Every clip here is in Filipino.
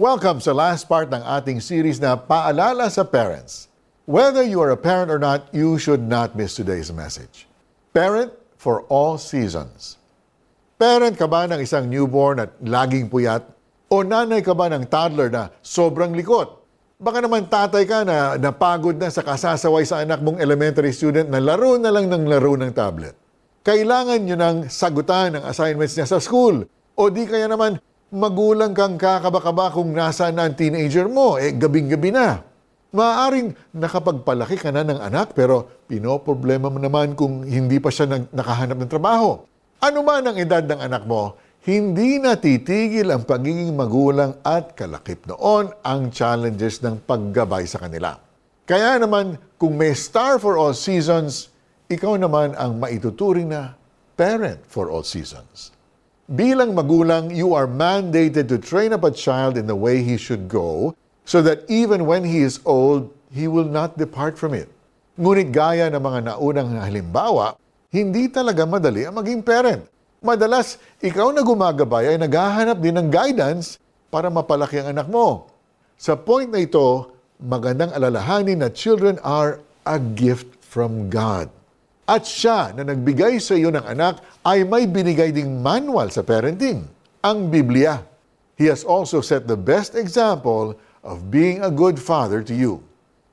Welcome sa last part ng ating series na Paalala sa Parents. Whether you are a parent or not, you should not miss today's message. Parent for all seasons. Parent ka ba ng isang newborn at laging puyat? O nanay ka ba ng toddler na sobrang likot? Baka naman tatay ka na napagod na sa kasasaway sa anak mong elementary student na laro na lang ng laro ng tablet. Kailangan nyo ng sagutan ng assignments niya sa school. O di kaya naman magulang kang kakaba-kaba kung nasaan na ang teenager mo, eh gabing-gabi na. Maaaring nakapagpalaki ka na ng anak pero pinoproblema mo naman kung hindi pa siya nag- nakahanap ng trabaho. Ano man ang edad ng anak mo, hindi natitigil ang pagiging magulang at kalakip noon ang challenges ng paggabay sa kanila. Kaya naman, kung may star for all seasons, ikaw naman ang maituturing na parent for all seasons. Bilang magulang, you are mandated to train up a child in the way he should go so that even when he is old, he will not depart from it. Ngunit gaya ng mga naunang halimbawa, hindi talaga madali ang maging parent. Madalas, ikaw na gumagabay ay naghahanap din ng guidance para mapalaki ang anak mo. Sa point na ito, magandang alalahanin na children are a gift from God. At siya na nagbigay sa iyo ng anak ay may binigay ding manual sa parenting, ang Biblia. He has also set the best example of being a good father to you.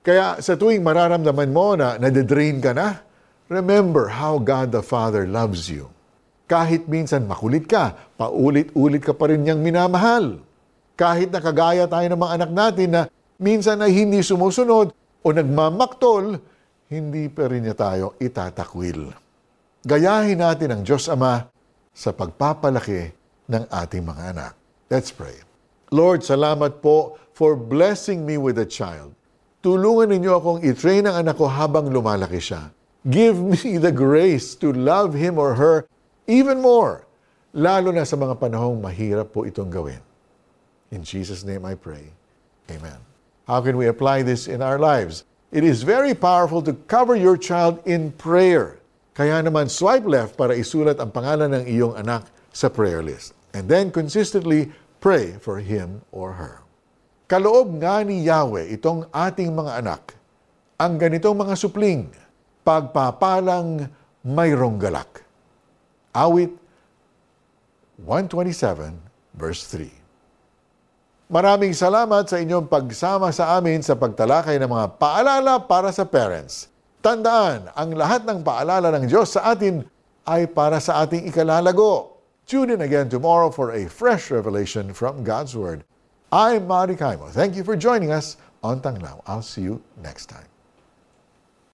Kaya sa tuwing mararamdaman mo na nade-drain ka na, remember how God the Father loves you. Kahit minsan makulit ka, paulit-ulit ka pa rin niyang minamahal. Kahit nakagaya tayo ng mga anak natin na minsan ay hindi sumusunod o nagmamaktol, hindi pa rin niya tayo itatakwil. Gayahin natin ang Diyos Ama sa pagpapalaki ng ating mga anak. Let's pray. Lord, salamat po for blessing me with a child. Tulungan ninyo akong itrain ang anak ko habang lumalaki siya. Give me the grace to love him or her even more, lalo na sa mga panahong mahirap po itong gawin. In Jesus' name I pray. Amen. How can we apply this in our lives? It is very powerful to cover your child in prayer. Kaya naman swipe left para isulat ang pangalan ng iyong anak sa prayer list. And then consistently pray for him or her. Kaloob nga ni Yahweh itong ating mga anak, ang ganitong mga supling, pagpapalang mayroong galak. Awit 127 verse 3. Maraming salamat sa inyong pagsama sa amin sa pagtalakay ng mga paalala para sa parents. Tandaan, ang lahat ng paalala ng Diyos sa atin ay para sa ating ikalalago. Tune in again tomorrow for a fresh revelation from God's Word. I'm Mari Kaimo. Thank you for joining us on Tanglaw. I'll see you next time.